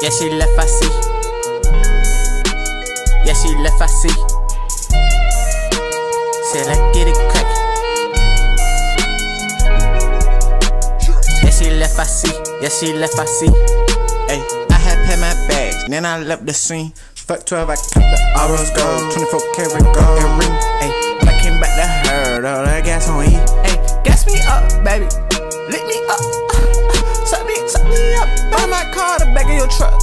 Yeah, she left, I see. Yeah, she left, I see. Said, let's get it crack. Yeah, she left, I see. Yeah, she left, I see. Hey, I had paid my bags, then I left the scene. Fuck 12, I kept the autos gold, 24 karat gold the back of your truck.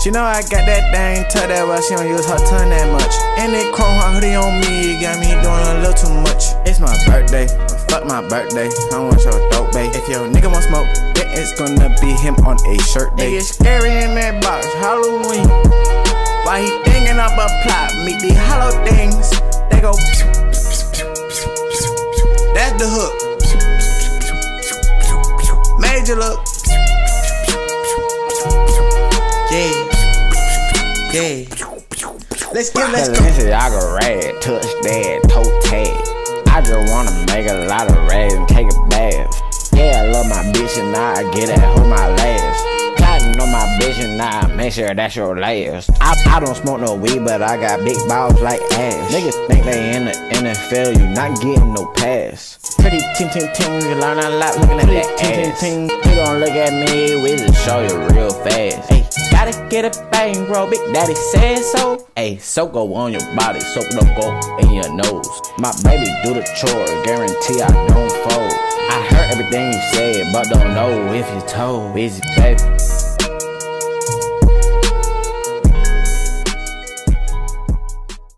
She know I got that thing tucked that well, she don't use her tongue that much. And that chrome heart hoodie on me, got me doing a little too much. It's my birthday, oh, fuck my birthday. I want your dope, babe. If your nigga want smoke, then it's gonna be him on a shirt day. Nigga scary in that box, Halloween. Why he thinking up a plot? Meet these hollow things. They go. That's the hook. Major look. Yeah. Yeah. Let's get, let's go. This is Yaga Rad, touch that, toe tag. I just wanna make a lot of rags and take a bath. Yeah, I love my bitch and I get at home my last. Plotting on my bitch and I make sure that's your last. I, I don't smoke no weed, but I got big balls like ass. Niggas think they in the NFL, you not getting no pass. Pretty ting ting ting, you learn a lot looking at that ass. ting ting ting. You gon' look at me, we just show you get a bang, bro. Big daddy said so. Hey, so go on your body, soap don't go in your nose. My baby do the chore, guarantee I don't fold. I heard everything you said, but don't know if you told. Busy baby.